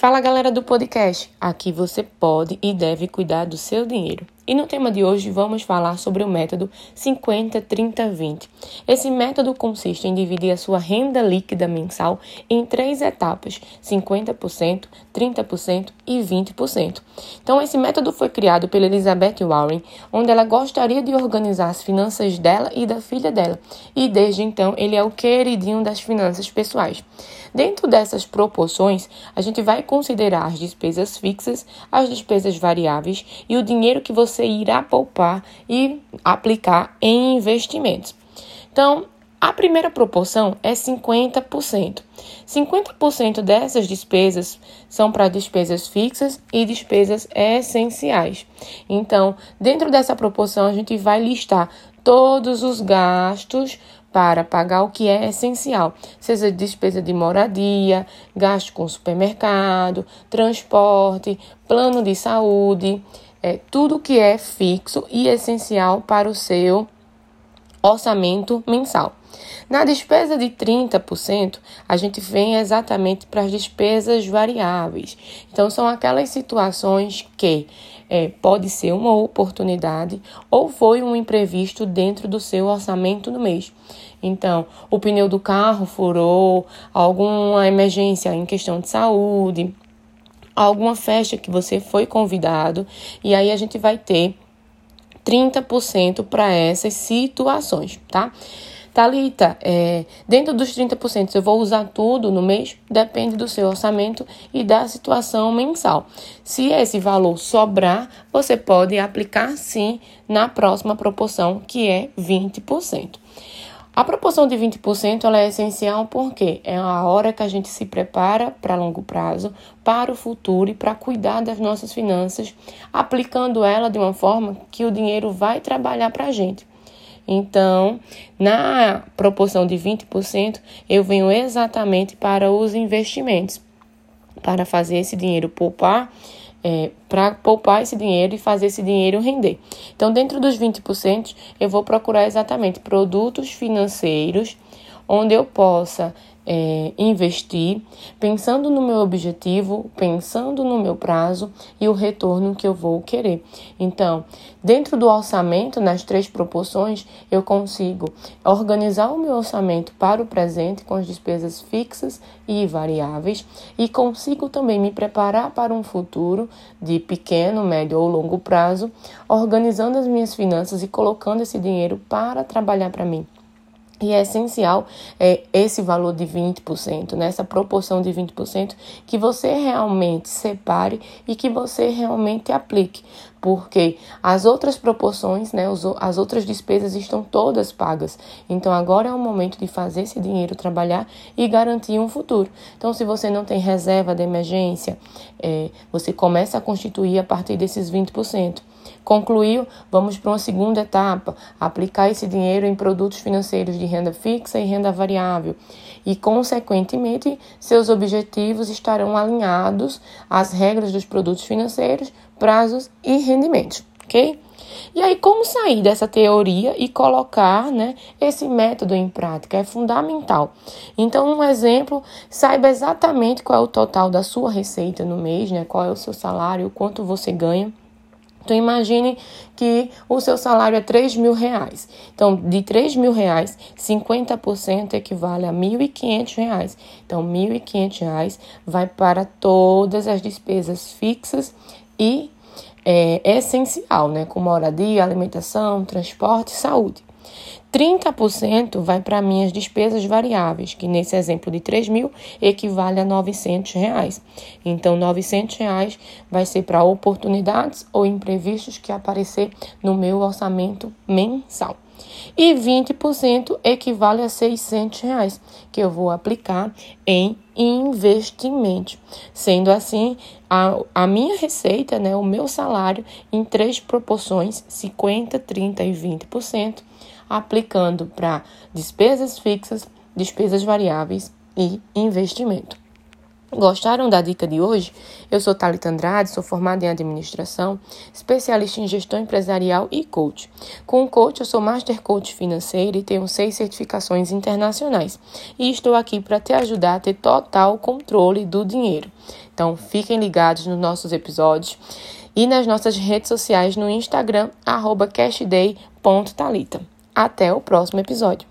Fala galera do podcast, aqui você pode e deve cuidar do seu dinheiro. E no tema de hoje vamos falar sobre o método 50-30-20. Esse método consiste em dividir a sua renda líquida mensal em três etapas: 50%, 30% e 20%. Então, esse método foi criado pela Elizabeth Warren, onde ela gostaria de organizar as finanças dela e da filha dela. E desde então, ele é o queridinho das finanças pessoais. Dentro dessas proporções, a gente vai considerar as despesas fixas, as despesas variáveis e o dinheiro que você irá poupar e aplicar em investimentos. Então, a primeira proporção é 50%. 50% dessas despesas são para despesas fixas e despesas essenciais. Então, dentro dessa proporção, a gente vai listar todos os gastos para pagar o que é essencial, seja despesa de moradia, gasto com supermercado, transporte, plano de saúde, é, tudo que é fixo e essencial para o seu orçamento mensal. Na despesa de 30%, a gente vem exatamente para as despesas variáveis. Então, são aquelas situações que é, pode ser uma oportunidade ou foi um imprevisto dentro do seu orçamento no mês. Então, o pneu do carro furou, alguma emergência em questão de saúde, alguma festa que você foi convidado, e aí a gente vai ter 30% para essas situações, tá? Talita, é, dentro dos 30%, eu vou usar tudo no mês? Depende do seu orçamento e da situação mensal. Se esse valor sobrar, você pode aplicar sim na próxima proporção, que é 20%. A proporção de 20% ela é essencial porque é a hora que a gente se prepara para longo prazo, para o futuro e para cuidar das nossas finanças, aplicando ela de uma forma que o dinheiro vai trabalhar para a gente. Então, na proporção de 20%, eu venho exatamente para os investimentos, para fazer esse dinheiro poupar, é, para poupar esse dinheiro e fazer esse dinheiro render. Então, dentro dos 20%, eu vou procurar exatamente produtos financeiros onde eu possa é, investir, pensando no meu objetivo, pensando no meu prazo e o retorno que eu vou querer. Então, dentro do orçamento, nas três proporções, eu consigo organizar o meu orçamento para o presente com as despesas fixas e variáveis e consigo também me preparar para um futuro de pequeno, médio ou longo prazo, organizando as minhas finanças e colocando esse dinheiro para trabalhar para mim. E é essencial é, esse valor de 20%, né? essa proporção de 20%, que você realmente separe e que você realmente aplique. Porque as outras proporções, né, as outras despesas estão todas pagas. Então agora é o momento de fazer esse dinheiro trabalhar e garantir um futuro. Então, se você não tem reserva de emergência, é, você começa a constituir a partir desses 20%. Concluiu, vamos para uma segunda etapa, aplicar esse dinheiro em produtos financeiros de renda fixa e renda variável. E, consequentemente, seus objetivos estarão alinhados às regras dos produtos financeiros, prazos e rendimentos, ok? E aí, como sair dessa teoria e colocar né, esse método em prática? É fundamental. Então, um exemplo, saiba exatamente qual é o total da sua receita no mês, né? Qual é o seu salário, quanto você ganha. Então imagine que o seu salário é 3 mil reais. Então, de 3 mil reais, 50% equivale a 1.500 reais. Então, 1.500 reais vai para todas as despesas fixas e é, essencial, né? Como moradia, alimentação, transporte e saúde. 30% vai para minhas despesas variáveis, que nesse exemplo de 3 mil equivale a 900 reais. Então, 900 reais vai ser para oportunidades ou imprevistos que aparecer no meu orçamento mensal. E 20% equivale a 600 reais, que eu vou aplicar em investimento. Sendo assim, a, a minha receita, né, o meu salário, em três proporções, 50%, 30% e 20%, aplicando para despesas fixas, despesas variáveis e investimento. Gostaram da dica de hoje? Eu sou Thalita Andrade, sou formada em administração, especialista em gestão empresarial e coach. Com o coach, eu sou Master Coach financeiro e tenho seis certificações internacionais. E estou aqui para te ajudar a ter total controle do dinheiro. Então, fiquem ligados nos nossos episódios e nas nossas redes sociais no Instagram, cashday.talita. Até o próximo episódio.